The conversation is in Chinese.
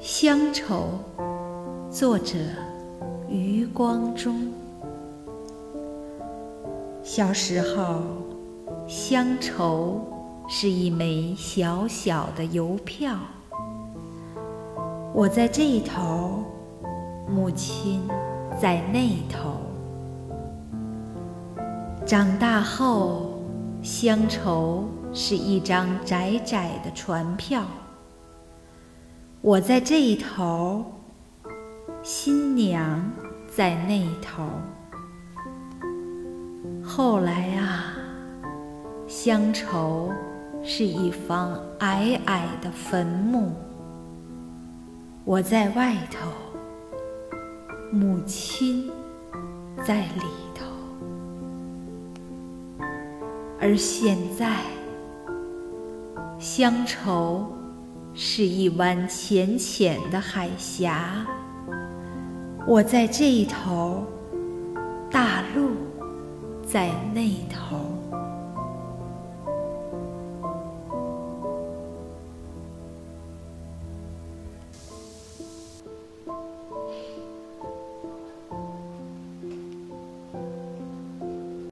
乡愁，作者余光中。小时候，乡愁是一枚小小的邮票，我在这头，母亲在那头。长大后，乡愁是一张窄窄的船票。我在这一头，新娘在那头。后来啊，乡愁是一方矮矮的坟墓。我在外头，母亲在里头。而现在，乡愁。是一湾浅浅的海峡，我在这一头，大陆在那头。